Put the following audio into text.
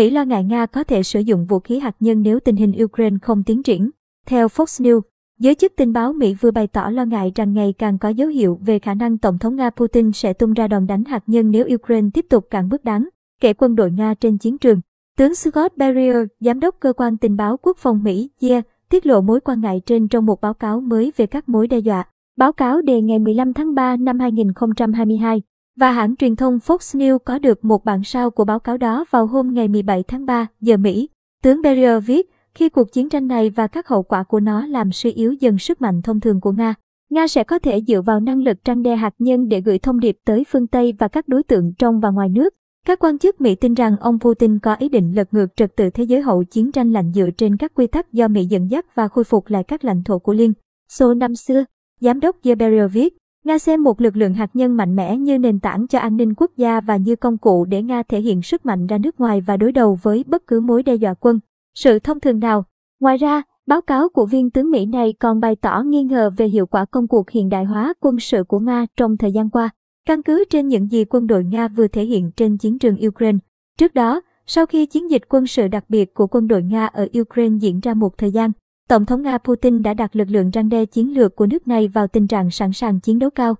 Mỹ lo ngại Nga có thể sử dụng vũ khí hạt nhân nếu tình hình Ukraine không tiến triển. Theo Fox News, giới chức tình báo Mỹ vừa bày tỏ lo ngại rằng ngày càng có dấu hiệu về khả năng Tổng thống Nga Putin sẽ tung ra đòn đánh hạt nhân nếu Ukraine tiếp tục cản bước đáng, kể quân đội Nga trên chiến trường. Tướng Scott Barrier, giám đốc cơ quan tình báo quốc phòng Mỹ, yeah, tiết lộ mối quan ngại trên trong một báo cáo mới về các mối đe dọa. Báo cáo đề ngày 15 tháng 3 năm 2022 và hãng truyền thông Fox News có được một bản sao của báo cáo đó vào hôm ngày 17 tháng 3 giờ Mỹ. Tướng Barrier viết, khi cuộc chiến tranh này và các hậu quả của nó làm suy yếu dần sức mạnh thông thường của Nga, Nga sẽ có thể dựa vào năng lực trăng đe hạt nhân để gửi thông điệp tới phương Tây và các đối tượng trong và ngoài nước. Các quan chức Mỹ tin rằng ông Putin có ý định lật ngược trật tự thế giới hậu chiến tranh lạnh dựa trên các quy tắc do Mỹ dẫn dắt và khôi phục lại các lãnh thổ của Liên Xô năm xưa. Giám đốc Yeberio viết, Nga xem một lực lượng hạt nhân mạnh mẽ như nền tảng cho an ninh quốc gia và như công cụ để Nga thể hiện sức mạnh ra nước ngoài và đối đầu với bất cứ mối đe dọa quân, sự thông thường nào. Ngoài ra, báo cáo của viên tướng Mỹ này còn bày tỏ nghi ngờ về hiệu quả công cuộc hiện đại hóa quân sự của Nga trong thời gian qua. Căn cứ trên những gì quân đội Nga vừa thể hiện trên chiến trường Ukraine. Trước đó, sau khi chiến dịch quân sự đặc biệt của quân đội Nga ở Ukraine diễn ra một thời gian, Tổng thống Nga Putin đã đặt lực lượng răng đe chiến lược của nước này vào tình trạng sẵn sàng chiến đấu cao.